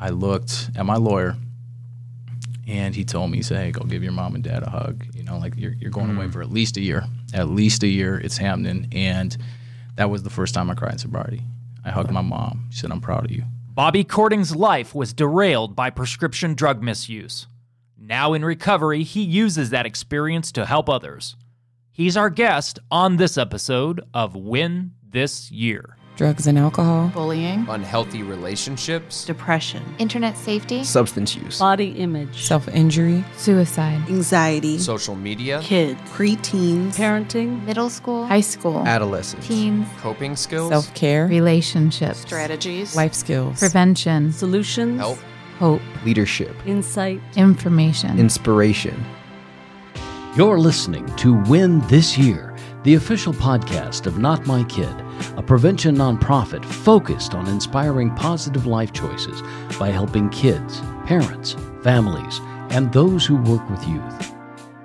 I looked at my lawyer, and he told me, he said, "Hey, go give your mom and dad a hug. You know, like you're you're going away mm. for at least a year. At least a year. It's happening." And that was the first time I cried in sobriety. I hugged my mom. She said, "I'm proud of you." Bobby Cording's life was derailed by prescription drug misuse. Now in recovery, he uses that experience to help others. He's our guest on this episode of Win This Year. Drugs and alcohol, bullying, unhealthy relationships, depression, internet safety, substance use, body image, self injury, suicide, anxiety, social media, kids, preteens, parenting, middle school, high school, adolescence, teens, coping skills, self care, relationships, strategies, life skills, prevention, solutions, help, hope, leadership, insight, information, inspiration. You're listening to Win This Year, the official podcast of Not My Kid, a prevention nonprofit focused on inspiring positive life choices by helping kids, parents, families, and those who work with youth.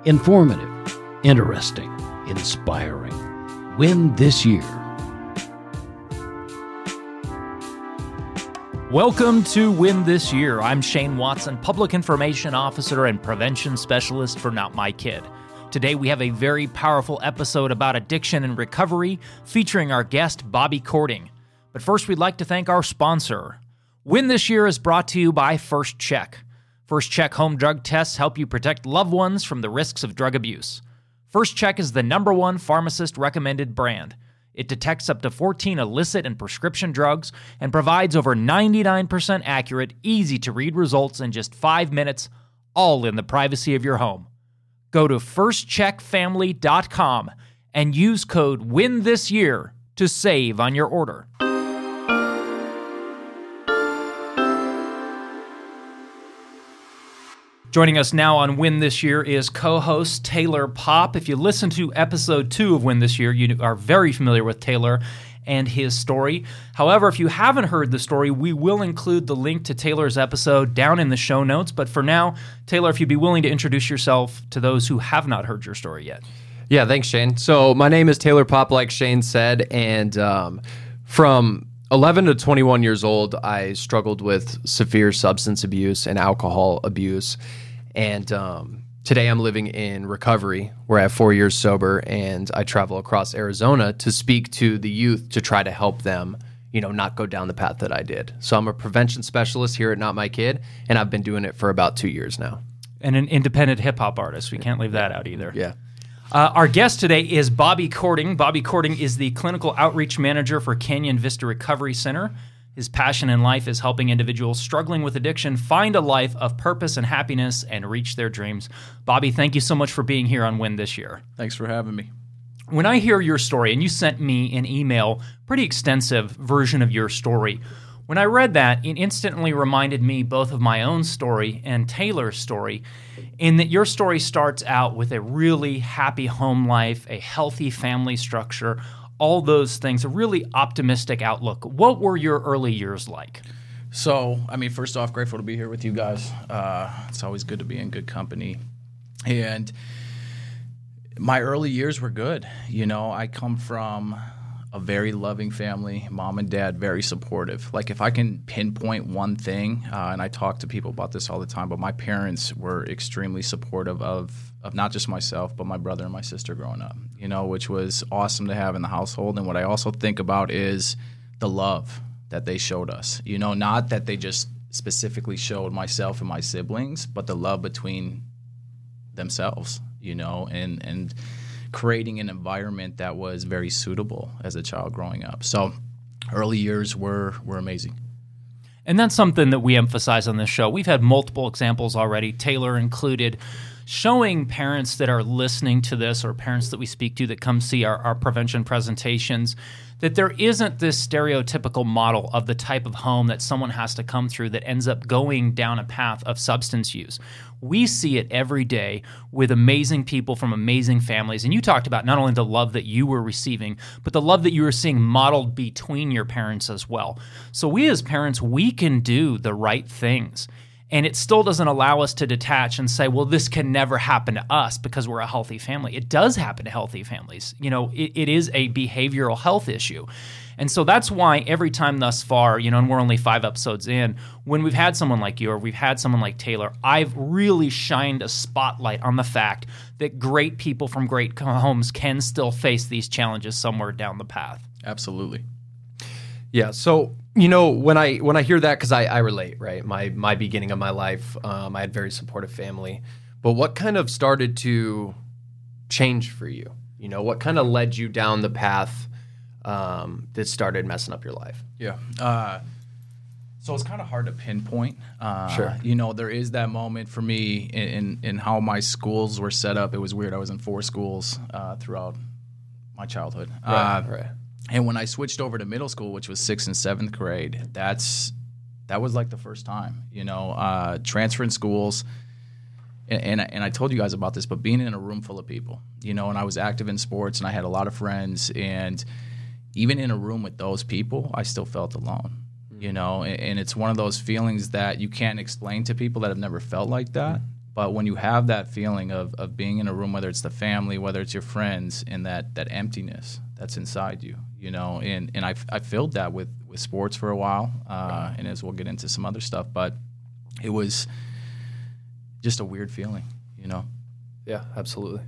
Informative, interesting, inspiring. Win This Year. Welcome to Win This Year. I'm Shane Watson, Public Information Officer and Prevention Specialist for Not My Kid. Today we have a very powerful episode about addiction and recovery featuring our guest Bobby Cording. But first we'd like to thank our sponsor. Win This Year is brought to you by First Check. First Check home drug tests help you protect loved ones from the risks of drug abuse. First Check is the number one pharmacist recommended brand. It detects up to 14 illicit and prescription drugs and provides over 99% accurate, easy to read results in just five minutes, all in the privacy of your home. Go to firstcheckfamily.com and use code WIN this year to save on your order. Joining us now on Win This Year is co host Taylor Pop. If you listen to episode two of Win This Year, you are very familiar with Taylor and his story. However, if you haven't heard the story, we will include the link to Taylor's episode down in the show notes. But for now, Taylor, if you'd be willing to introduce yourself to those who have not heard your story yet. Yeah, thanks, Shane. So, my name is Taylor Pop, like Shane said, and um, from 11 to 21 years old, I struggled with severe substance abuse and alcohol abuse. And um, today I'm living in recovery where I have four years sober and I travel across Arizona to speak to the youth to try to help them, you know, not go down the path that I did. So I'm a prevention specialist here at Not My Kid, and I've been doing it for about two years now. And an independent hip hop artist. We can't leave that out either. Yeah. Uh, our guest today is Bobby Cording. Bobby Cording is the clinical outreach manager for Canyon Vista Recovery Center. His passion in life is helping individuals struggling with addiction find a life of purpose and happiness and reach their dreams. Bobby, thank you so much for being here on Win this year. Thanks for having me. When I hear your story, and you sent me an email, pretty extensive version of your story. When I read that, it instantly reminded me both of my own story and Taylor's story, in that your story starts out with a really happy home life, a healthy family structure, all those things, a really optimistic outlook. What were your early years like? So, I mean, first off, grateful to be here with you guys. Uh, it's always good to be in good company. And my early years were good. You know, I come from a very loving family, mom and dad, very supportive. Like, if I can pinpoint one thing, uh, and I talk to people about this all the time, but my parents were extremely supportive of of not just myself, but my brother and my sister growing up, you know, which was awesome to have in the household. And what I also think about is the love that they showed us, you know, not that they just specifically showed myself and my siblings, but the love between themselves, you know, and, and creating an environment that was very suitable as a child growing up. So early years were, were amazing. And that's something that we emphasize on this show. We've had multiple examples already, Taylor included, showing parents that are listening to this or parents that we speak to that come see our, our prevention presentations that there isn't this stereotypical model of the type of home that someone has to come through that ends up going down a path of substance use. We see it every day with amazing people from amazing families. And you talked about not only the love that you were receiving, but the love that you were seeing modeled between your parents as well. So, we as parents, we can do the right things. And it still doesn't allow us to detach and say, well, this can never happen to us because we're a healthy family. It does happen to healthy families. You know, it, it is a behavioral health issue. And so that's why every time thus far, you know, and we're only five episodes in, when we've had someone like you or we've had someone like Taylor, I've really shined a spotlight on the fact that great people from great homes can still face these challenges somewhere down the path. Absolutely. Yeah. So you know when I when I hear that because I, I relate right my my beginning of my life um, I had very supportive family, but what kind of started to change for you? You know what kind of led you down the path um, that started messing up your life? Yeah. Uh, so it's kind of hard to pinpoint. Uh, Sure. You know, there is that moment for me in, in, in how my schools were set up. It was weird. I was in four schools uh, throughout my childhood. uh, right. And when I switched over to middle school, which was sixth and seventh grade, that's that was like the first time, you know, uh, transferring schools. And, and, I- and I told you guys about this, but being in a room full of people, you know, and I was active in sports and I had a lot of friends. And even in a room with those people, I still felt alone, you know, and, and it's one of those feelings that you can't explain to people that have never felt like that. But when you have that feeling of, of being in a room, whether it's the family, whether it's your friends, and that, that emptiness that's inside you, you know, and, and I, I filled that with, with sports for a while, uh, and as we'll get into some other stuff, but it was just a weird feeling, you know. Yeah, absolutely.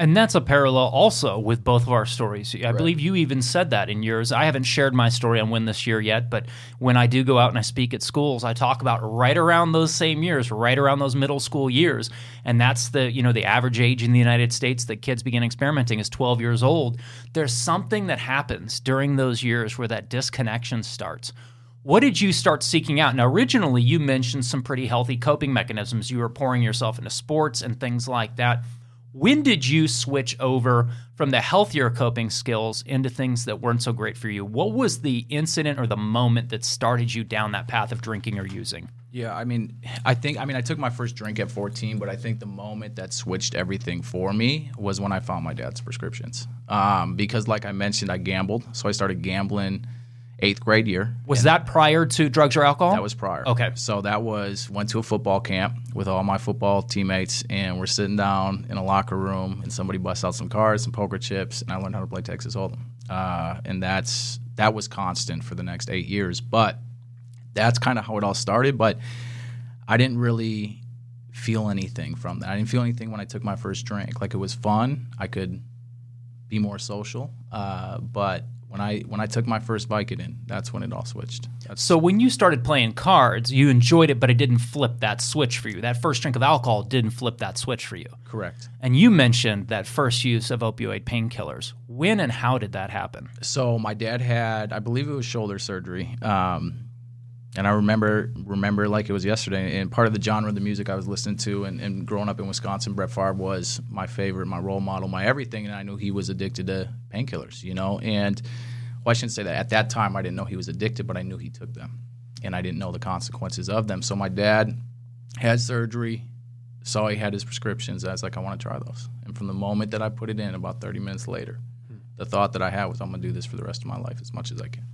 And that's a parallel also with both of our stories. I believe you even said that in yours. I haven't shared my story on Win this year yet, but when I do go out and I speak at schools, I talk about right around those same years, right around those middle school years. And that's the, you know, the average age in the United States that kids begin experimenting is 12 years old. There's something that happens during those years where that disconnection starts. What did you start seeking out? Now, originally, you mentioned some pretty healthy coping mechanisms. You were pouring yourself into sports and things like that. When did you switch over from the healthier coping skills into things that weren't so great for you? What was the incident or the moment that started you down that path of drinking or using? Yeah, I mean, I think I mean I took my first drink at 14, but I think the moment that switched everything for me was when I found my dad's prescriptions. Um, because like I mentioned, I gambled, so I started gambling eighth grade year. Was that prior to drugs or alcohol? That was prior. Okay. So that was went to a football camp with all my football teammates, and we're sitting down in a locker room, and somebody busts out some cards, some poker chips, and I learned how to play Texas Hold'em. Uh, and that's that was constant for the next eight years. But that's kind of how it all started. But I didn't really feel anything from that. I didn't feel anything when I took my first drink. Like it was fun. I could be more social. Uh, but when I when I took my first Vicodin, that's when it all switched. That's So when you started playing cards, you enjoyed it, but it didn't flip that switch for you. That first drink of alcohol didn't flip that switch for you. correct. And you mentioned that first use of opioid painkillers. When and how did that happen? so my dad had, I believe it was shoulder surgery, um, and I remember remember like it was yesterday. And part of the genre of the music I was listening to, and, and growing up in Wisconsin, Brett Favre was my favorite, my role model, my everything. And I knew he was addicted to painkillers, you know. And well, I shouldn't say that. At that time, I didn't know he was addicted, but I knew he took them, and I didn't know the consequences of them. So my dad had surgery, saw he had his prescriptions. I was like, I want to try those. And from the moment that I put it in, about 30 minutes later, hmm. the thought that I had was, I'm going to do this for the rest of my life as much as I can.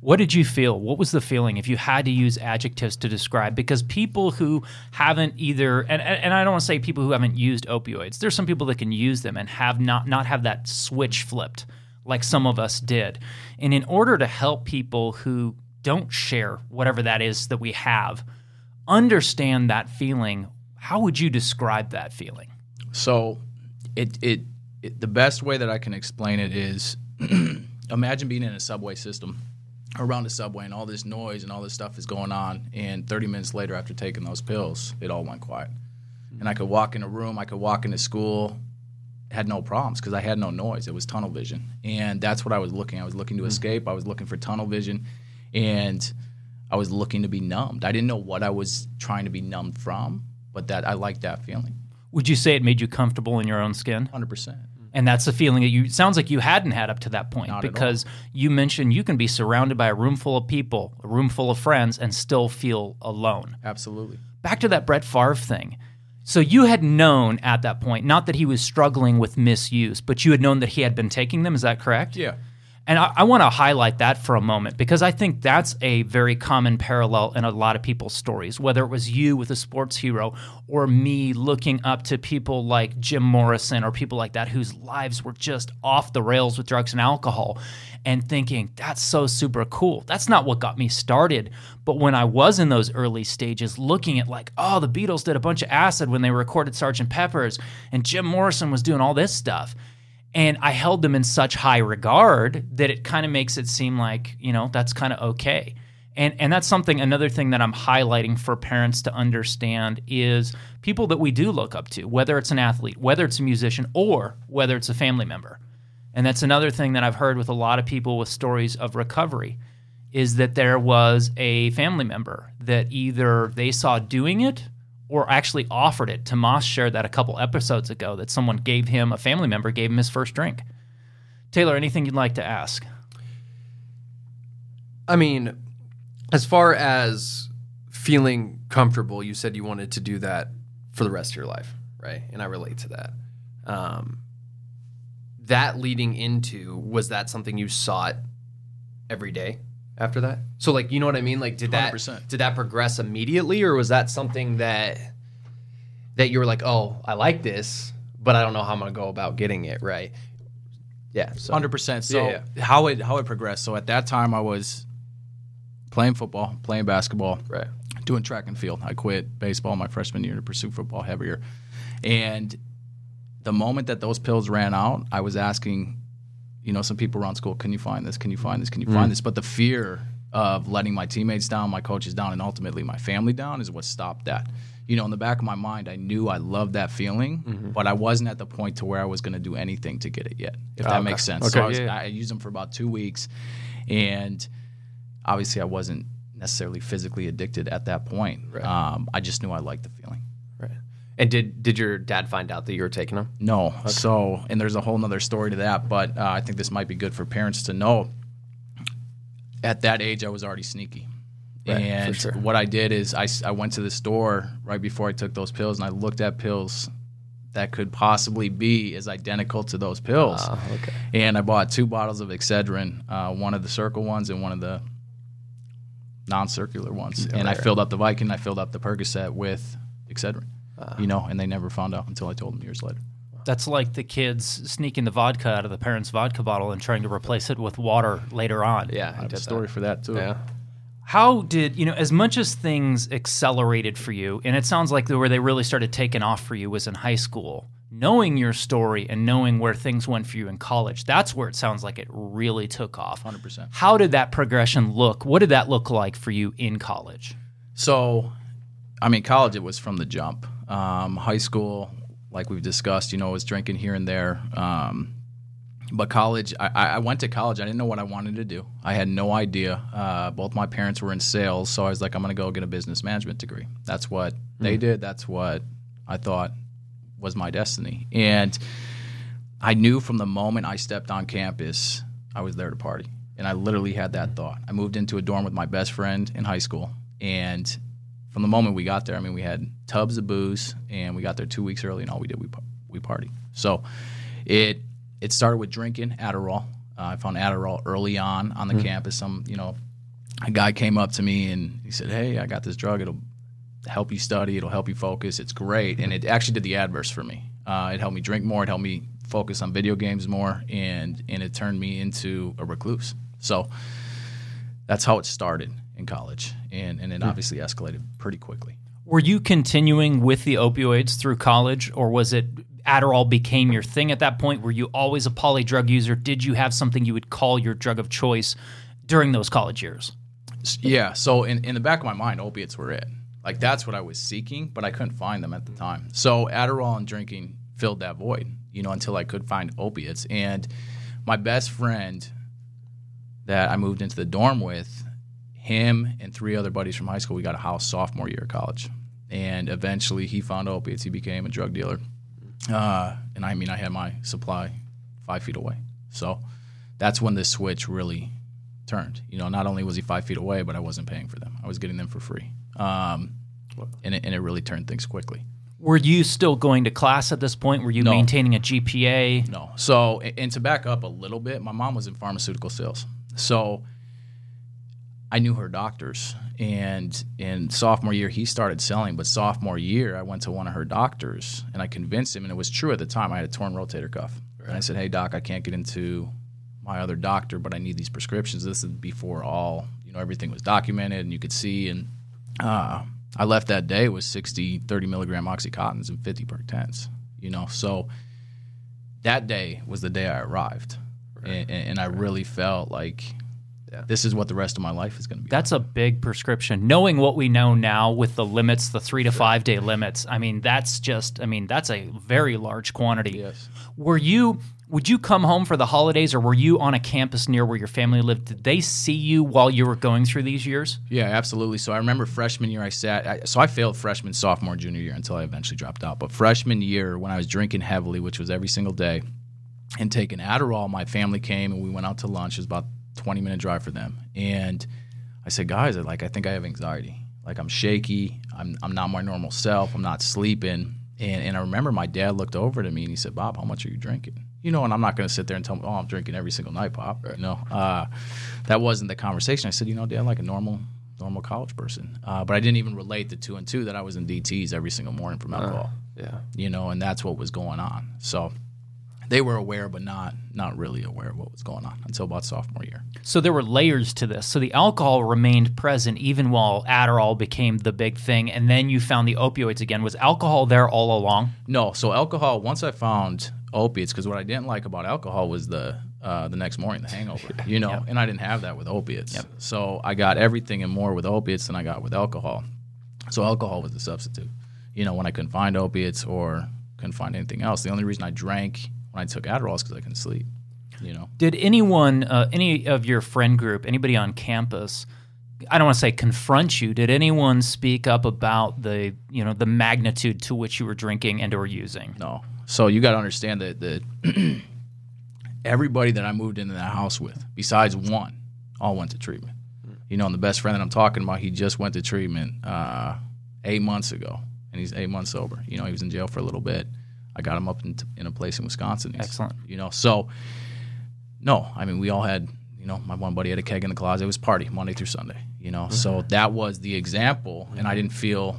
What did you feel? What was the feeling if you had to use adjectives to describe? Because people who haven't either, and, and I don't want to say people who haven't used opioids. There's some people that can use them and have not not have that switch flipped, like some of us did. And in order to help people who don't share whatever that is that we have, understand that feeling, how would you describe that feeling? So, it, it, it the best way that I can explain it is imagine being in a subway system around the subway and all this noise and all this stuff is going on. And 30 minutes later after taking those pills it all went quiet. And i could walk in a room i could walk into school had no problems because i had no noise. It was tunnel vision. And that's what i was looking i was looking to mm. escape. I was looking for tunnel vision. And i was looking to be numbed. I didn't know what i was trying to be numbed from but that i liked that feeling. Would you say it made you comfortable in your own skin? 100% And that's a feeling that you sounds like you hadn't had up to that point Not because you mentioned you can be surrounded by a room full of people, a room full of friends, and still feel alone. absolutely Back to that Brett Favre thing. So you had known at that point, not that he was struggling with misuse, but you had known that he had been taking them. Is that correct? yeah And I, I want to highlight that for a moment because I think that's a very common parallel in a lot of people's stories, whether it was you with a sports hero or me looking up to people like Jim Morrison or people like that whose lives were just off the rails with drugs and alcohol and thinking, that's so super cool. That's not what got me started. But when I was in those early stages, looking at like, oh, the Beatles did a bunch of acid when they recorded Sgt. Pepper's and Jim Morrison was doing all this stuff and I held them in such high regard that it kind of makes it seem like you know that's kind of okay. And and that's something another thing that I'm highlighting for parents to understand is people that we do look up to, whether it's an athlete, whether it's a musician, or whether it's a family member. And that's another thing that I've heard with a lot of people with stories of recovery is that there was a family member that either they saw doing it or actually offered it. Tomas shared that a couple episodes ago that someone gave him, a family member gave him his first drink. Taylor, anything you'd like to ask? I mean, as far as feeling comfortable, you said you wanted to do that for the rest of your life, right? And I relate to that. Um, that leading into was that something you sought every day after that? So, like, you know what I mean? Like, did that 100%. did that progress immediately, or was that something that that you were like, oh, I like this, but I don't know how I'm gonna go about getting it right? Yeah, so Hundred percent. So Yeah, how it how it progressed. So at that time, I was playing football, playing basketball, right. doing track and field. I quit baseball my freshman year to pursue football heavier, and the moment that those pills ran out, I was asking, you know, some people around school, "Can you find this? Can you find this? Can you mm. find this?" But the fear of letting my teammates down, my coaches down, and ultimately my family down is what stopped that. You know, in the back of my mind, I knew I loved that feeling, mm-hmm. but I wasn't at the point to where I was going to do anything to get it yet. If that ah, okay. makes sense. Okay, so I, was, yeah, yeah. I used them for about two weeks, and obviously I wasn't necessarily physically addicted at that point. Right. Um, I just knew I liked the feeling. Right. And did did your dad find out that you were taking them? No. So, and there's a whole nother story to that, but uh, I think this might be good for parents to know. At that age, I was already sneaky. Right, and sure. what I did is I, I went to the store right before I took those pills and I looked at pills that could possibly be as identical to those pills. Ah, okay. And I bought two bottles of Excedrin, uh, one of the circle ones and one of the non-circular ones. and I right, right. filled up the Viking, I filled up the Percocet with Excedrin. You know, and they never found out until I told them years later. That's like the kids sneaking the vodka out of the parents' vodka bottle and trying to replace it with water later on. Yeah, I I have a story that. for that too. Yeah. How did you know? As much as things accelerated for you, and it sounds like where they really started taking off for you was in high school. Knowing your story and knowing where things went for you in college, that's where it sounds like it really took off. 100%. How did that progression look? What did that look like for you in college? So, I mean, college it was from the jump. Um, high school, like we've discussed, you know, was drinking here and there. Um, but college, I, I went to college. I didn't know what I wanted to do. I had no idea. Uh, both my parents were in sales, so I was like, I'm going to go get a business management degree. That's what they did. That's what I thought was my destiny. And I knew from the moment I stepped on campus, I was there to party. And I literally had that thought. I moved into a dorm with my best friend in high school. And from the moment we got there, I mean, we had tubs of booze and we got there two weeks early and all we did, we, we partied. So it, it started with drinking Adderall. Uh, I found Adderall early on on the campus. Some, you know, a guy came up to me and he said, Hey, I got this drug. It'll help you study. It'll help you focus. It's great. And it actually did the adverse for me. Uh, it helped me drink more. It helped me focus on video games more. And, and it turned me into a recluse. So that's how it started in college. And, and it hmm. obviously escalated pretty quickly. Were you continuing with the opioids through college, or was it Adderall became your thing at that point? Were you always a poly drug user? Did you have something you would call your drug of choice during those college years? Yeah. So in, in the back of my mind, opiates were it. Like that's what I was seeking, but I couldn't find them at the time. So Adderall and drinking filled that void, you know, until I could find opiates. And my best friend that I moved into the dorm with, him and three other buddies from high school, we got a house sophomore year of college. And eventually he found opiates. He became a drug dealer. Uh, and I mean, I had my supply five feet away. So that's when this switch really turned. You know, not only was he five feet away, but I wasn't paying for them. I was getting them for free. Um, and, it, and it really turned things quickly. Were you still going to class at this point? Were you No. maintaining a GPA? No. So, and to back up a little bit, my mom was in pharmaceutical sales. So I knew her doctors. And in sophomore year, he started selling. But sophomore year, I went to one of her doctors and I convinced him, and it was true at the time. I had a torn rotator cuff. And I said, Hey, doc, I can't get into my other doctor, but I need these prescriptions. This is before all, you know, everything was documented and you could see. And uh, I left that day with 60, 30 milligram Oxycontins and 50 Perc 10s, you know. So, that day was the day I arrived, and, and I really felt like this is what the rest of my life is going to be. That's a big prescription. Knowing what we know now with the limits, the three to five day limits, I mean, that's just, I mean, that's a very large quantity. yes. Were you, would you come home for the holidays or were you on a campus near where your family lived? Did they see you while you were going through these years? Yeah, absolutely. So I remember freshman year, I sat. I, so I failed freshman, sophomore, junior year until I eventually dropped out. But freshman year, when I was drinking heavily, which was every single day, and taking Adderall, my family came and we went out to lunch. It was about a 20 minute drive for them, and I said, guys, I like I think I have anxiety. Like I'm shaky. I'm I'm not my normal self. I'm not sleeping. And and I remember my dad looked over to me and he said, Bob, how much are you drinking? You know, and I'm not going to sit there and tell him, oh, I'm drinking every single night, Pop. You know, uh, that wasn't the conversation. I said, you know, Dad, like a normal normal college person. Uh, but I didn't even relate the two and two that I was in DTs every single morning from alcohol. Yeah. You know, and that's what was going on. So they were aware, but not not really aware of what was going on until about sophomore year. So there were layers to this. So the alcohol remained present even while Adderall became the big thing. And then you found the opioids again. Was alcohol there all along? No, so alcohol. Once I found opiates, because what I didn't like about alcohol was the uh, the next morning, the hangover. You know, and I didn't have that with opiates. So I got everything and more with opiates than I got with alcohol. So alcohol was the substitute. You know, when I couldn't find opiates or couldn't find anything else, the only reason I drank I took Adderall because I couldn't sleep. You know. Did anyone, uh, any of your friend group, anybody on campus, I don't want to say confront you. Did anyone speak up about the, you know, the magnitude to which you were drinking and or using? No. So you got to understand that that everybody that I moved into that house with, besides one, all went to treatment. You know, and the best friend that I'm talking about, he just went to treatment uh, eight months ago, and he's eight months sober. You know, he was in jail for a little bit. I got him up in, in a place in Wisconsin. He's- Excellent. You know, so no, I mean, we all had. You know, my one buddy had a keg in the closet. It was party Monday through Sunday. You know, so mm-hmm. that was the example, and I mm-hmm. didn't feel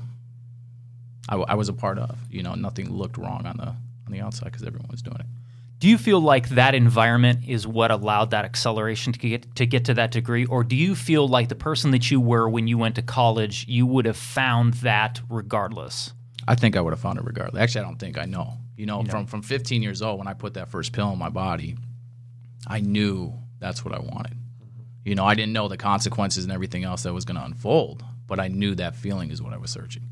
I, w- I was a part of. You know, nothing looked wrong on the on the outside because everyone was doing it. Do you feel like that environment is what allowed that acceleration to get to get to that degree, or do you feel like the person that you were when you went to college, you would have found that regardless? I think I would have found it regardless. Actually, I don't think I know. You know, from from 15 years old when I put that first pill in my body, I knew that's what I wanted. You know, I didn't know the consequences and everything else that was going to unfold, but I knew that feeling is what I was searching.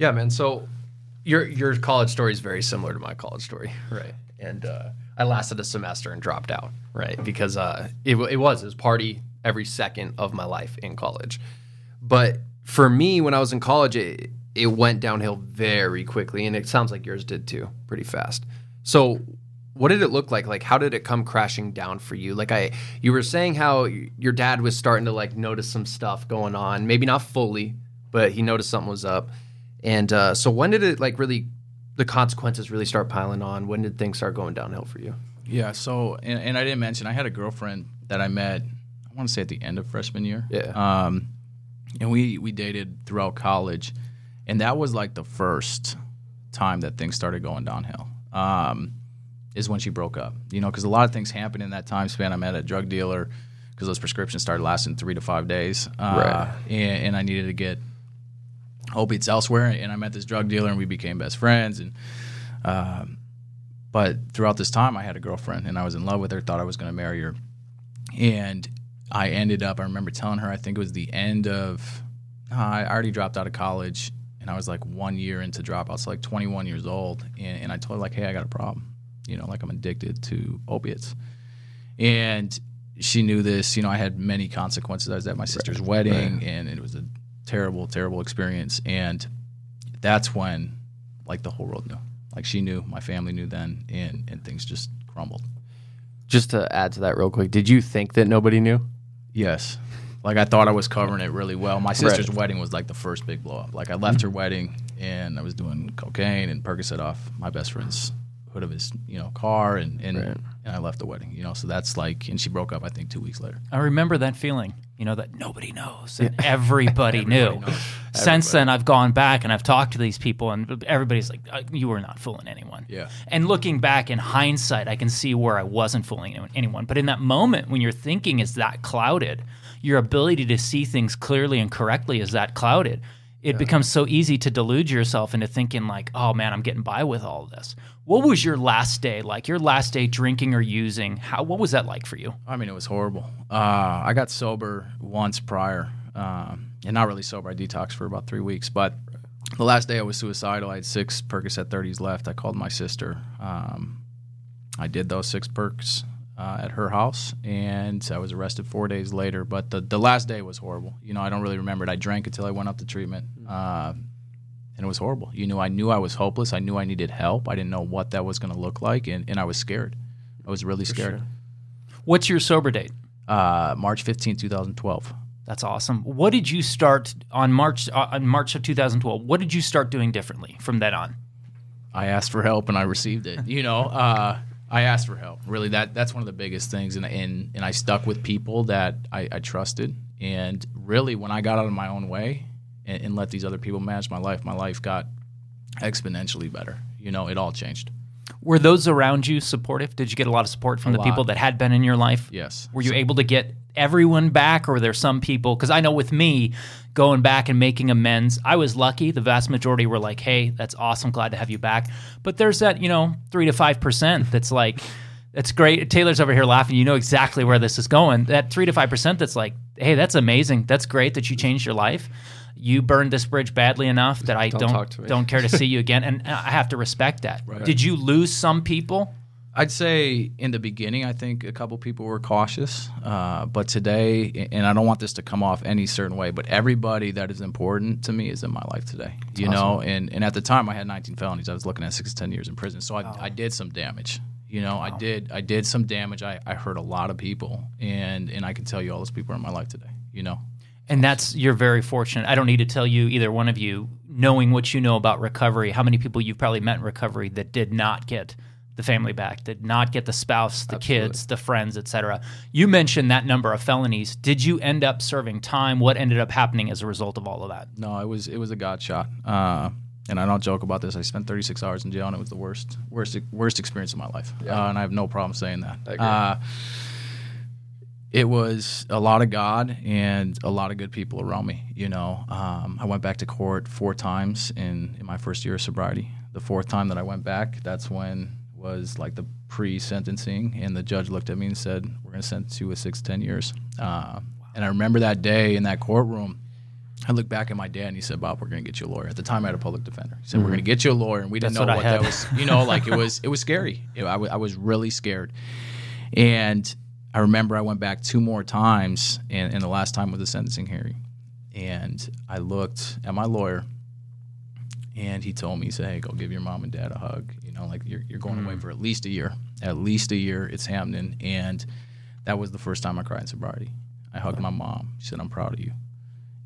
Yeah, man. So your your college story is very similar to my college story, right? And uh, I lasted a semester and dropped out, right? Because uh, it, it was it was party every second of my life in college. But for me, when I was in college, it it went downhill very quickly, and it sounds like yours did too, pretty fast. So. What did it look like? Like, how did it come crashing down for you? Like, I, you were saying how your dad was starting to like notice some stuff going on. Maybe not fully, but he noticed something was up. And uh, so when did it like really the consequences really start piling on? When did things start going downhill for you? Yeah. So, and, and I didn't mention I had a girlfriend that I met. I want to say at the end of freshman year. Yeah. Um, and we we dated throughout college, and that was like the first time that things started going downhill. Um, is when she broke up. You know, because a lot of things happened in that time span. I met a drug dealer because those prescriptions started lasting three to five days. Uh, Right. And, and I needed to get opiates elsewhere, and I met this drug dealer, and we became best friends. And um, but throughout this time, I had a girlfriend, and I was in love with her. Thought I was going to marry her, and I ended up. I remember telling her. I think it was the end of. uh, I already dropped out of college, and I was like one year into dropouts, like 21 years old, and, and I told her like, "Hey, I got a problem. You know, like I'm addicted to opiates," and she knew this. You know, I had many consequences. I was at my sister's wedding, and it was a terrible, terrible experience. And that's when, like, the whole world knew. Like, she knew, my family knew then, and and things just crumbled. Just to add to that real quick, did you think that nobody knew? Yes, Like I thought I was covering it really well. My sister's wedding was like the first big blow up. Like I left her wedding and I was doing cocaine and Percocet off my best friend's hood of his you know car and and, and I left the wedding. You know, so that's like and she broke up I think two weeks later. I remember that feeling, you know, that nobody knows and everybody, knew. Since then, I've gone back and I've talked to these people, and everybody's like, "Uh, "You were not fooling anyone." Yeah. And looking back in hindsight, I can see where I wasn't fooling anyone- anyone. But in that moment, when your thinking is that clouded, your ability to see things clearly and correctly is that clouded. It becomes so easy to delude yourself into thinking like, "Oh man, I'm getting by with all of this." What was your last day like? Your last day drinking or using? How? What was that like for you? I mean, it was horrible. Uh, I got sober once prior, um, and not really sober. I detoxed for about three weeks. But the last day I was suicidal. I had six Percocet 30s left. I called my sister. Um, I did those six perks uh, at her house, and I was arrested four days later. But the, the last day was horrible. You know, I don't really remember it. I drank until I went up to treatment. Uh, and it was horrible. You know, I knew I was hopeless. I knew I needed help. I didn't know what that was going to look like, and, and I was scared. I was really scared. What's your sober date? Uh, March 15, 2012. That's awesome. What did you start on March uh, on March of 2012? What did you start doing differently from then on? I asked for help and I received it. You know, uh, I asked for help. Really, that that's one of the biggest things, and and, and I stuck with people that I, I trusted. And really, when I got out of my own way and, and let these other people manage my life, my life got exponentially better. You know, it all changed. Were those around you supportive? Did you get a lot of support from A the people that had been in your life? Yes. Were you able to get everyone back, or were there some people? Because I know with me going back and making amends, I was lucky. The vast majority were like, "Hey, that's awesome. Glad to have you back." But there's that, you know, three to five percent that's like, "That's great." Taylor's over here laughing. You know exactly where this is going. That three to five percent that's like, "Hey, that's amazing. That's great that you changed your life." You burned this bridge badly enough that I Don't don't talk to me. don't care to see you again, and I have to respect that. Right. Did you lose some people? I'd say in the beginning, I think a couple people were cautious, uh, but today, and I don't want this to come off any certain way, but everybody that is important to me is in my life today. you know, and and at the time, I had 19 felonies. I was looking at six to 10 years in prison, so I, I did some damage. You know, I did I did some damage. I, I hurt a lot of people, and and I can tell you all those people are in my life today. You know, And that's you're very fortunate. I don't need to tell you either one of you, knowing what you know about recovery, how many people you've probably met in recovery that did not get the family back, did not get the spouse, the kids, the friends, etc. You mentioned that number of felonies. Did you end up serving time? What ended up happening as a result of all of that? No, it was it was a god shot. Uh, and I don't joke about this. I spent 36 hours in jail, and it was the worst worst worst experience of my life. Uh, and I have no problem saying that. agree. Uh, it was a lot of God and a lot of good people around me. You know, um, I went back to court four times in, in my first year of sobriety. The fourth time that I went back, that's when was like the pre-sentencing, and the judge looked at me and said, "We're going to sentence you with six to ten years." Uh, and I remember that day in that courtroom. I looked back at my dad and he said, "Bob, we're going to get you a lawyer." At the time, I had a public defender. He said, "We're going to get you a lawyer," and we didn't That's know what what, that was. You know, like it was it was scary. It- I was really scared, and I remember I went back two more times, and, and the last time was the sentencing hearing, and I looked at my lawyer, and he told me, he said, "Hey, go give your mom and dad a hug. You know, like you're you're going away mm. for at least a year. At least a year. It's happening." And that was the first time I cried in sobriety. I hugged my mom. She said, "I'm proud of you."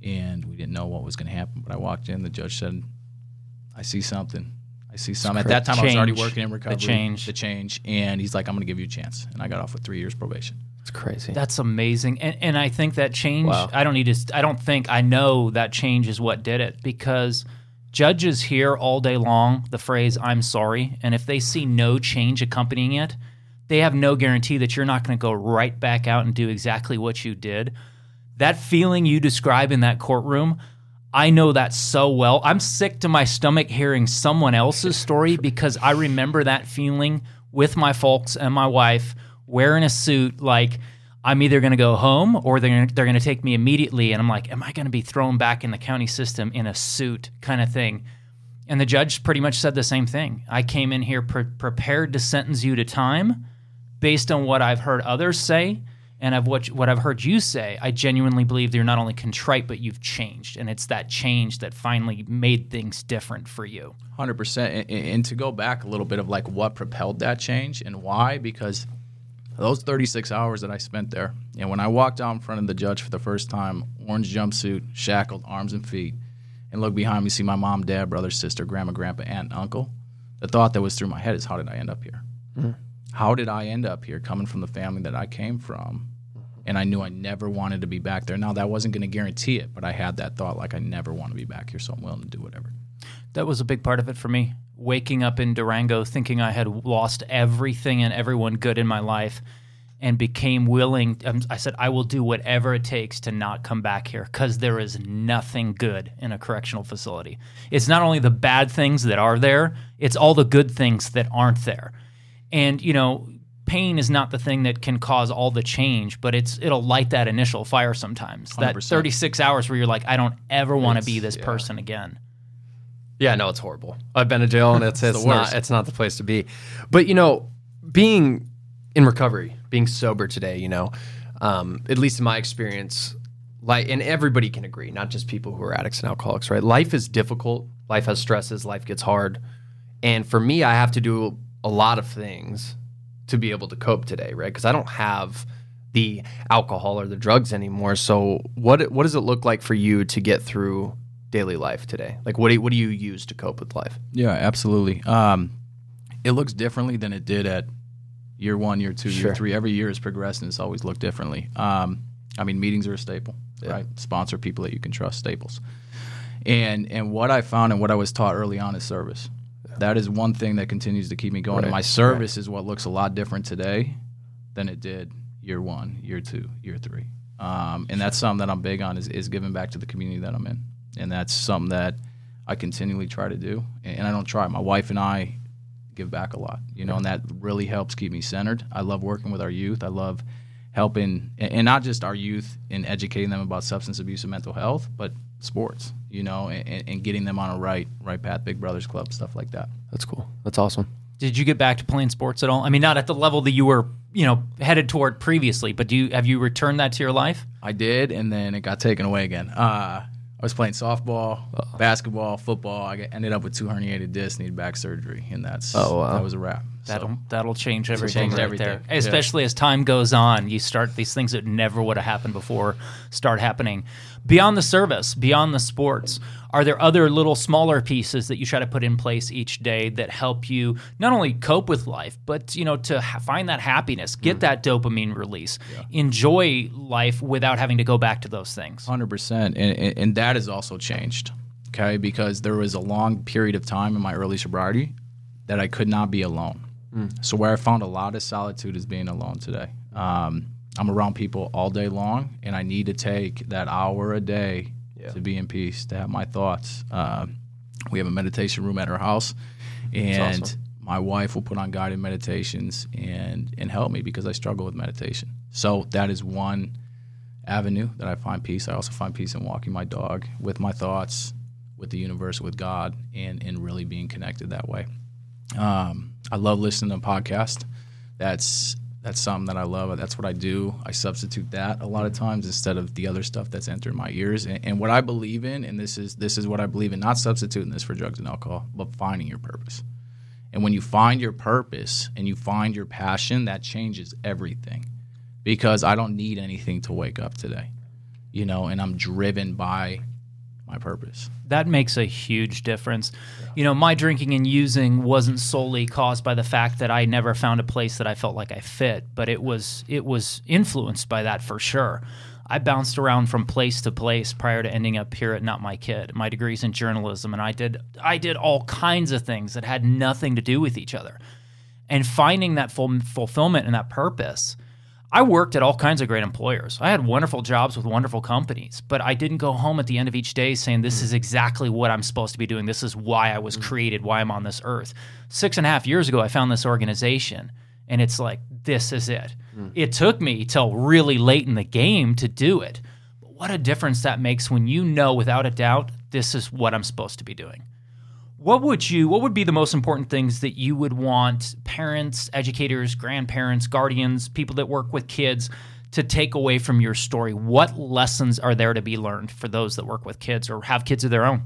And we didn't know what was going to happen, but I walked in. The judge said, "I see something. I see something." At that time, I was already working in recovery. The recovery. change. The change. And he's like, "I'm going to give you a chance." And I got off with three years probation. It's crazy. That's amazing. And and I think that change Wow. I don't need to I don't think I know that change is what did it because judges hear all day long the phrase I'm sorry and if they see no change accompanying it, they have no guarantee that you're not going to go right back out and do exactly what you did. That feeling you describe in that courtroom, I know that so well. I'm sick to my stomach hearing someone else's story because I remember that feeling with my folks and my wife wearing a suit like I'm either going to go home or they're gonna, they're going to take me immediately and I'm like am I going to be thrown back in the county system in a suit kind of thing. And the judge pretty much said the same thing. I came in here pre- prepared to sentence you to time based on what I've heard others say and of what what I've heard you say, I genuinely believe you're not only contrite but you've changed, and it's that change that finally made things different for you. Hundred percent. And, and to go back a little bit of like what propelled that change and why, because those 36 hours that I spent there, and when I walked out in front of the judge for the first time, orange jumpsuit, shackled, arms and feet, and look behind me, see my mom, dad, brother, sister, grandma, grandpa, aunt, and uncle, the thought that was through my head is, how did I end up here? Mm-hmm. How did I end up here coming from the family that I came from? And I knew I never wanted to be back there. Now, that wasn't going to guarantee it, but I had that thought like, I never want to be back here, so I'm willing to do whatever. That was a big part of it for me. Waking up in Durango thinking I had lost everything and everyone good in my life and became willing. Um, I said, I will do whatever it takes to not come back here because there is nothing good in a correctional facility. It's not only the bad things that are there, it's all the good things that aren't there. And, you know, pain is not the thing that can cause all the change, but it's it'll light that initial fire sometimes. That 100%. 36 hours where you're like, I don't ever want to be this yeah. person again. Yeah, no, it's horrible. I've been to jail and it's it's, worst. not it's not the place to be. But you know, being in recovery, being sober today, you know, um, at least in my experience, like and everybody can agree, not just people who are addicts and alcoholics, right? Life is difficult. Life has stresses. Life gets hard, and for me, I have to do a lot of things to be able to cope today, right? Because I don't have the alcohol or the drugs anymore. So what what does it look like for you to get through daily life today? Like what do you, what do you use to cope with life? Yeah, absolutely. Um, it looks differently than it did at year one, year two, Sure. year three. Every year is progressing. It's always looked differently. Um, I mean, meetings are a staple, right? Sponsor people that you can trust, staples. And and what I found and what I was taught early on is service. That is one thing that continues to keep me going. Right, And my service is what looks a lot different today than it did year one, year two, year three. Um, and that's something that I'm big on is, is giving back to the community that I'm in. And that's something that I continually try to do. And, and I don't try. My wife and I give back a lot, you know, and that really helps keep me centered. I love working with our youth. I love helping, and and not just our youth in educating them about substance abuse and mental health, but sports, you know, and, and getting them on a right right path, Big Brothers Club, stuff like that. That's cool. That's awesome. Did you get back to playing sports at all? I mean, not at the level that you were, you know, headed toward previously, but do you have you returned that to your life? I did, and then it got taken away again. Uh, I was playing softball, oh. basketball, football. I ended up with two herniated discs, needed back surgery, and that's Oh, wow. that was a wrap. That'll So, that'll change everything change right everything. there. Yeah. Especially as time goes on, you start these things that never would have happened before start happening. Beyond the service, beyond the sports, are there other little smaller pieces that you try to put in place each day that help you not only cope with life, but you know to ha- find that happiness, get mm-hmm. that dopamine release, enjoy life without having to go back to those things. Hundred percent, and and that has also changed. Okay, because there was a long period of time in my early sobriety that I could not be alone. So where I found a lot of solitude is being alone today. Um, I'm around people all day long, and I need to take that hour a day to be in peace, to have my thoughts. Um, we have a meditation room at our house, and awesome. my wife will put on guided meditations and and help me because I struggle with meditation. So that is one avenue that I find peace. I also find peace in walking my dog with my thoughts, with the universe, with God, and and really being connected that way. Um, I love listening to podcasts. That's that's something that I love. That's what I do. I substitute that a lot of times instead of the other stuff that's entering my ears. And, and what I believe in, and this is this is what I believe in, not substituting this for drugs and alcohol, but finding your purpose. And when you find your purpose and you find your passion, that changes everything. Because I don't need anything to wake up today, you know, and I'm driven by purpose. that makes a huge difference. You know, my drinking and using wasn't solely caused by the fact that I never found a place that I felt like I fit, but it was it was influenced by that for sure. I bounced around from place to place prior to ending up here at Not My Kid. My degree's in journalism and I did I did all kinds of things that had nothing to do with each other. And finding that full fulfillment and that purpose I worked at all kinds of great employers. I had wonderful jobs with wonderful companies, but I didn't go home at the end of each day saying, This is exactly what I'm supposed to be doing. This is why I was mm. created, why I'm on this earth. Six and a half years ago, I found this organization, and it's like, This is it. Mm. It took me till really late in the game to do it. But what a difference that makes when you know without a doubt, this is what I'm supposed to be doing. What would you what would be the most important things that you would want parents, educators, grandparents, guardians, people that work with kids to take away from your story? What lessons are there to be learned for those that work with kids or have kids of their own?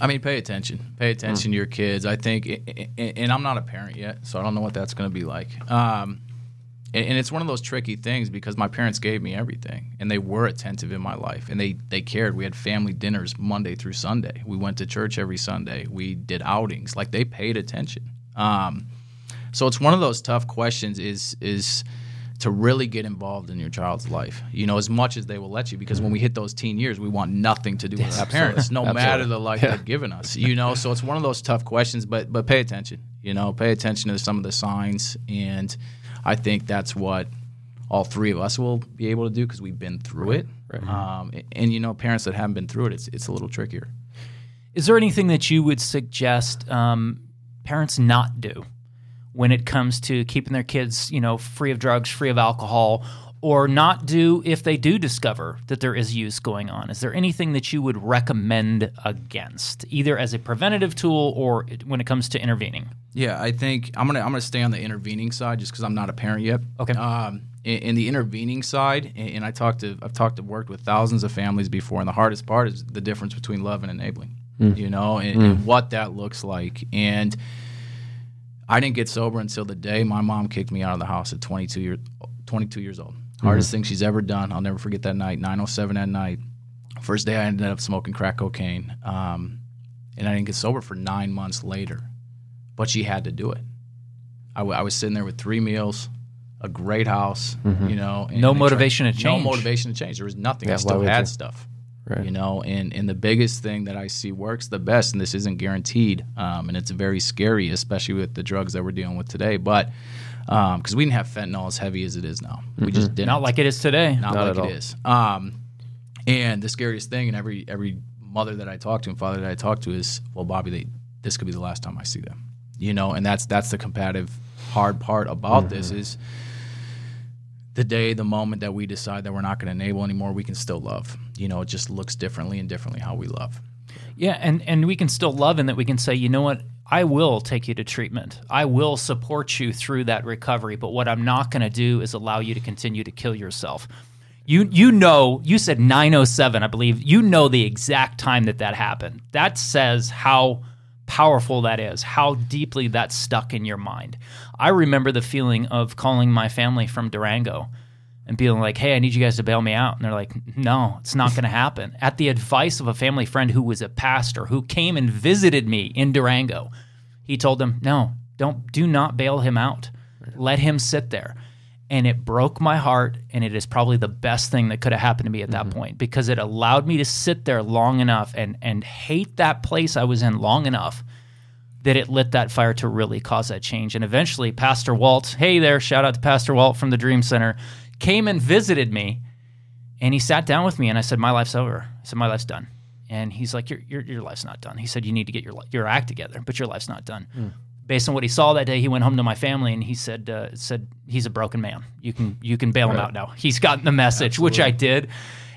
I mean, pay attention. Pay attention to your kids. I think, and I'm not a parent yet, so I don't know what that's going to be like. Um, and, and it's one of those tricky things because my parents gave me everything and they were attentive in my life and they they cared. We had family dinners monday through sunday. We went to church every sunday. We did outings. Like they paid attention. Um, so it's one of those tough questions is is to really get involved in your child's life. You know as much as they will let you because when we hit those teen years we want nothing to do with our parents no matter the life they've given us you know? So it's one of those tough questions but but pay attention you know? Pay attention to some of the signs and i think that's what all three of us will be able to do because we've been through it. Um, and, and, you know parents that haven't been through it it's, it's a little trickier. Is there anything that you would suggest um, parents not do when it comes to keeping their kids, you know, free of drugs, free of alcohol, or not do if they do discover that there is use going on? Is there anything that you would recommend against, either as a preventative tool or when it comes to intervening? Yeah, I think I'm gonna I'm gonna stay on the intervening side just because I'm not a parent yet. Okay. Um, in, in the intervening side, and, and I talked to I've talked to worked with thousands of families before, and the hardest part is the difference between love and enabling. You know, and, and what that looks like. And I didn't get sober until the day my mom kicked me out of the house at 22 years 22 years old. Hardest thing she's ever done. I'll never forget that night. 9:07 at night. First day I ended up smoking crack cocaine. Um, and I didn't get sober for nine months later but she had to do it. I, w- I was sitting there with three meals, a great house, you know, and No motivation tried- to change. No motivation to change. There was nothing. Yeah, I still had you? stuff, Right. you know. And and the biggest thing that I see works the best, and this isn't guaranteed, um, and it's very scary, especially with the drugs that we're dealing with today. But because we didn't have fentanyl as heavy as it is now, we just didn't Not like it is today. not, Not like it is. Um, and the scariest thing, and every every mother that I talk to and father that I talk to is, well, Bobby, they, this could be the last time I see them. You know, and that's that's the competitive hard part about Mm-hmm. this is the day, the moment that we decide that we're not going to enable anymore, we can still love. You know, it just looks differently and differently how we love. Yeah, and and we can still love in that we can say, you know what, I will take you to treatment. I will support you through that recovery, but what I'm not going to do is allow you to continue to kill yourself. You you know, you said 907, I believe. You know the exact time that that happened. That says how powerful that is, how deeply that's stuck in your mind. I remember the feeling of calling my family from Durango and being like, "Hey, I need you guys to bail me out." And they're like, "No, it's not going to happen." At the advice of a family friend who was a pastor who came and visited me in Durango, he told them, "No, don't do not bail him out. Let him sit there." And it broke my heart, and it is probably the best thing that could have happened to me at that mm-hmm. point because it allowed me to sit there long enough and and hate that place I was in long enough that it lit that fire to really cause that change. And eventually, Pastor Walt, hey there, shout out to Pastor Walt from the Dream Center, came and visited me, and he sat down with me, and I said, "My life's over." I said, "My life's done." And he's like, "Your your, your life's not done." He said, "You need to get your your act together, but your life's not done." Based on what he saw that day, he went home to my family and he said, uh, "said He's a broken man. You can you can bail him out now. He's gotten the message," which I did,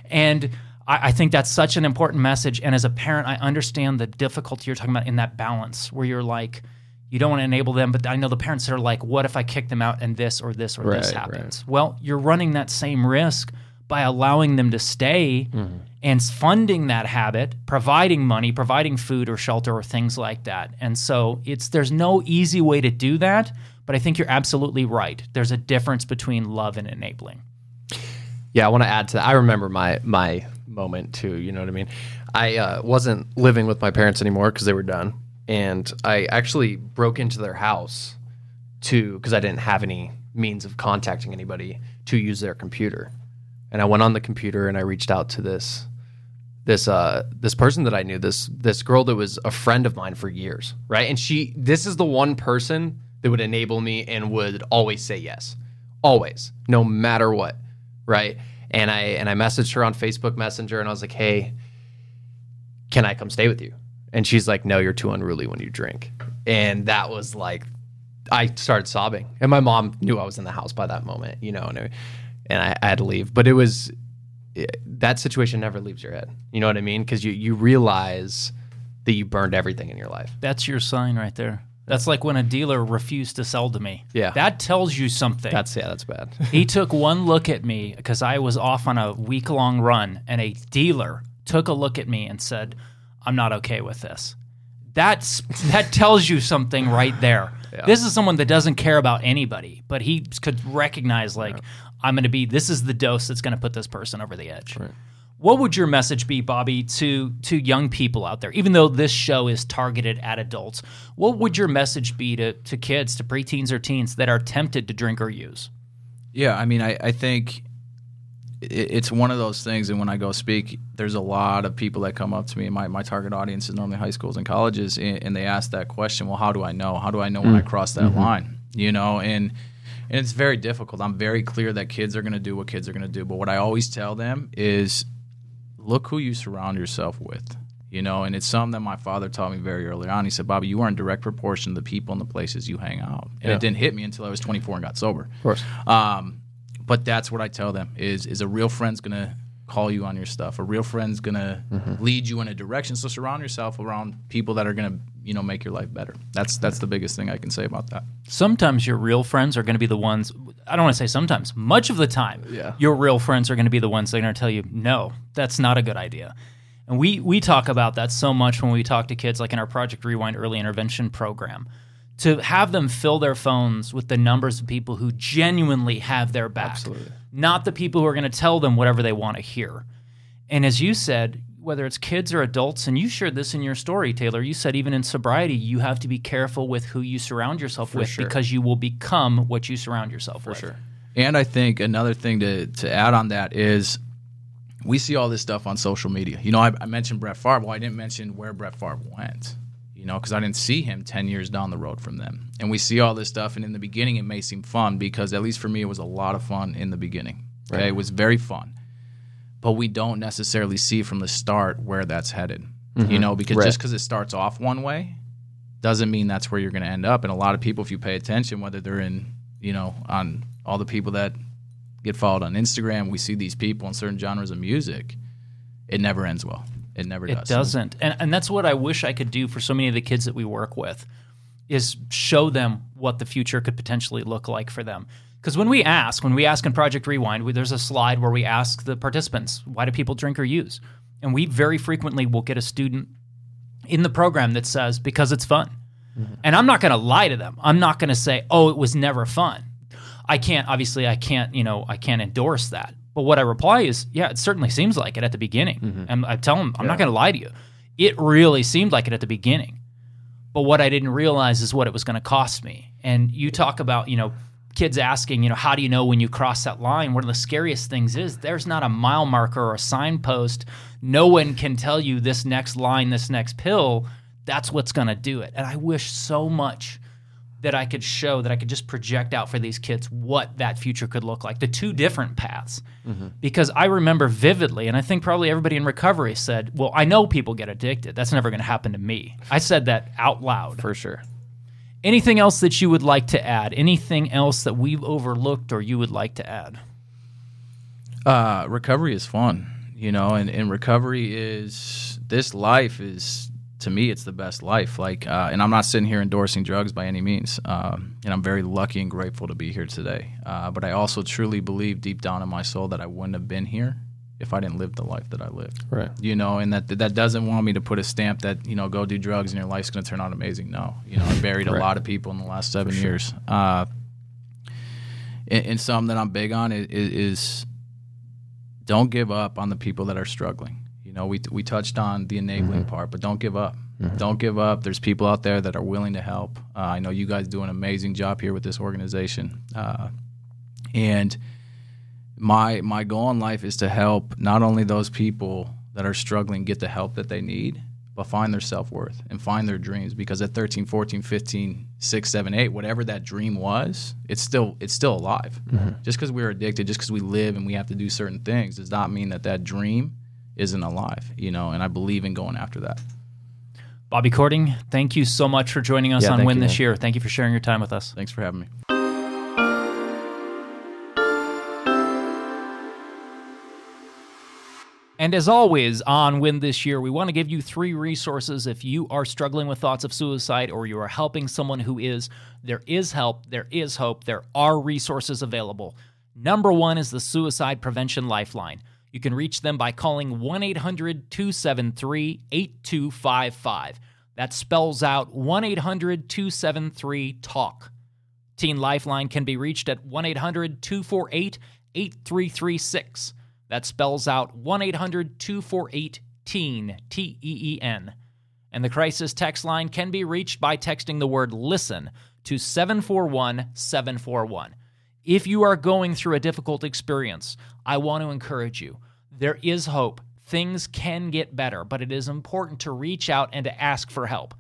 and I, I think that's such an important message. And as a parent, I understand the difficulty you're talking about in that balance where you're like, you don't want to enable them, but I know the parents that are like, what if I kick them out and this or this or this Right, happens? Well, you're running that same risk by allowing them to stay and funding that habit, providing money, providing food or shelter or things like that. And so it's there's no easy way to do that, but I think you're absolutely right. There's a difference between love and enabling. Yeah, I want to add to that. I remember my my moment too. You know what I mean? I uh, wasn't living with my parents anymore because they were done, and I actually broke into their house to because I didn't have any means of contacting anybody to use their computer, and I went on the computer and I reached out to this this uh this person that I knew this this girl that was a friend of mine for years, right? And she this is the one person that would enable me and would always say yes. Always, no matter what, right? And I and I messaged her on Facebook Messenger and I was like, "Hey, can I come stay with you?" And she's like, "No, you're too unruly when you drink." And that was like I started sobbing. And my mom knew I was in the house by that moment, you know, and, it- and I, I had to leave. But it was it, that situation never leaves your head. You know what I mean? Because you you realize that you burned everything in your life. That's your sign right there. That's like when a dealer refused to sell to me. Yeah. That tells you something. That's yeah, that's bad. he took one look at me because I was off on a week long run, and a dealer took a look at me and said, I'm not okay with this. That's that tells you something right there. This is someone that doesn't care about anybody, but he could recognize like I'm going to be. This is the dose that's going to put this person over the edge. What would your message be, Bobby, to to young people out there? Even though this show is targeted at adults, what would your message be to to kids, to preteens or teens that are tempted to drink or use? Yeah, I mean, I, I think it's one of those things. And when I go speak, there's a lot of people that come up to me. And my, my target audience is normally high schools and colleges, and, and they ask that question. Well, how do I know? How do I know when I cross that line? You know, and and it's very difficult. I'm very clear that kids are going to do what kids are going to do. But what I always tell them is, look who you surround yourself with. You know, and it's something that my father taught me very early on. He said, "Bobby, you are in direct proportion to the people and the places you hang out." And Yeah. it didn't hit me until I was 24 and got sober. Of course. Um, but that's what I tell them is is a real friend's gonna call you on your stuff. A real friend's gonna mm-hmm. lead you in a direction. So surround yourself around people that are gonna you know make your life better. That's that's the biggest thing I can say about that. sometimes your real friends are going to be the ones I don't want to say sometimes, much of the time, Yeah. your real friends are going to be the ones that are going to tell you, no, that's not a good idea. And we we talk about that so much when we talk to kids, like in our Project Rewind early intervention program, to have them fill their phones with the numbers of people who genuinely have their back, Absolutely. not the people who are going to tell them whatever they want to hear. And as you said, whether it's kids or adults, and you shared this in your story, Taylor, you said even in sobriety, you have to be careful with who you surround yourself with sure. because you will become what you surround yourself with. sure. And I think another thing to to add on that is we see all this stuff on social media. You know, I, I mentioned Brett Favre. Well, I didn't mention where Brett Favre went. You know, because I didn't see him ten years down the road from them. And we see all this stuff, and in the beginning, it may seem fun because at least for me, it was a lot of fun in the beginning. Okay, it was very fun, but we don't necessarily see from the start where that's headed. You mm-hmm. know, because Right. just because it starts off one way doesn't mean that's where you're going to end up. And a lot of people, if you pay attention, whether they're in, you know, on all the people that get followed on Instagram, we see these people in certain genres of music. It never ends well. It never It does. doesn't. And and that's what I wish I could do for so many of the kids that we work with is show them what the future could potentially look like for them. Because when we ask, when we ask in Project Rewind, we, there's a slide where we ask the participants, why do people drink or use? And we very frequently will get a student in the program that says, because it's fun. Mm-hmm. And I'm not going to lie to them. I'm not going to say, oh, it was never fun. I can't, obviously, I can't, you know, I can't endorse that. But what I reply is, yeah, it certainly seems like it at the beginning. Mm-hmm. And I tell them, I'm not going to lie to you. It really seemed like it at the beginning. But what I didn't realize is what it was going to cost me. And you talk about, you know, kids asking, you know, how do you know when you cross that line? One of the scariest things is there's not a mile marker or a signpost. No one can tell you this next line, this next pill. That's what's going to do it. And I wish so much that I could show that I could just project out for these kids what that future could look like, the two different paths. Because I remember vividly, and I think probably everybody in recovery said, Well, I know people get addicted. That's never going to happen to me. I said that out loud. For sure. Anything else that you would like to add? Anything else that we've overlooked or you would like to add? Uh, recovery is fun, you know, and, and recovery is this life is to me it's the best life. Like, uh, and I'm not sitting here endorsing drugs by any means, um, and I'm very lucky and grateful to be here today. Uh, but I also truly believe deep down in my soul that I wouldn't have been here if I didn't live the life that I lived. Right. You know, and that that doesn't want me to put a stamp that you know go do drugs and your life's going to turn out amazing. No, you know, I buried a lot of people in the last seven years. Uh, and, and something that I'm big on is, is don't give up on the people that are struggling. You know, we we touched on the enabling part, but don't give up. Don't give up. There's people out there that are willing to help. Uh, I know you guys do an amazing job here with this organization, uh, and my my goal in life is to help not only those people that are struggling get the help that they need, but find their self-worth and find their dreams because at 13, 14, 15, 6, 7, 8, whatever that dream was, it's still it's still alive. Just because we're addicted, just because we live and we have to do certain things does not mean that that dream isn't alive, you know, and I believe in going after that. Bobby Cording, thank you so much for joining us Yeah, on Win you, This man. Year. Thank you for sharing your time with us. Thanks for having me. And as always, on Win This Year, we want to give you three resources if you are struggling with thoughts of suicide or you are helping someone who is. There is help, there is hope, there are resources available. Number one is the Suicide Prevention Lifeline. You can reach them by calling 1 800 273 8255. That spells out 1 800 273 TALK. Teen Lifeline can be reached at 1 800 248 8336. That spells out 1 800 248 TEEN, T E E N. And the crisis text line can be reached by texting the word LISTEN to 741 741. If you are going through a difficult experience, I want to encourage you. There is hope. Things can get better, but it is important to reach out and to ask for help.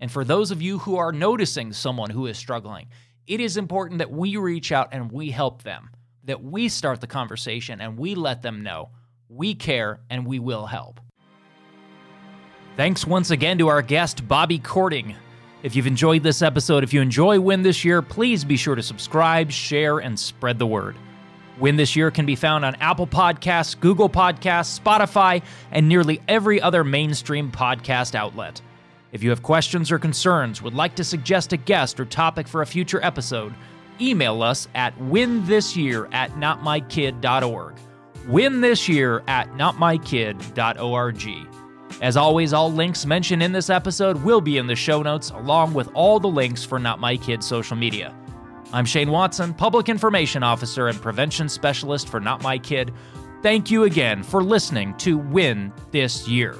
And for those of you who are noticing someone who is struggling, it is important that we reach out and we help them, that we start the conversation and we let them know we care and we will help. Thanks once again to our guest, Bobby Courting. If you've enjoyed this episode, if you enjoy Win This Year, please be sure to subscribe, share, and spread the word. Win This Year can be found on Apple Podcasts, Google Podcasts, Spotify, and nearly every other mainstream podcast outlet. If you have questions or concerns, would like to suggest a guest or topic for a future episode, email us at winthisyear at notmykid.org. Win this year at notmykid.org. As always, all links mentioned in this episode will be in the show notes, along with all the links for Not My Kid social media. I'm Shane Watson, Public Information Officer and Prevention Specialist for Not My Kid. Thank you again for listening to Win This Year.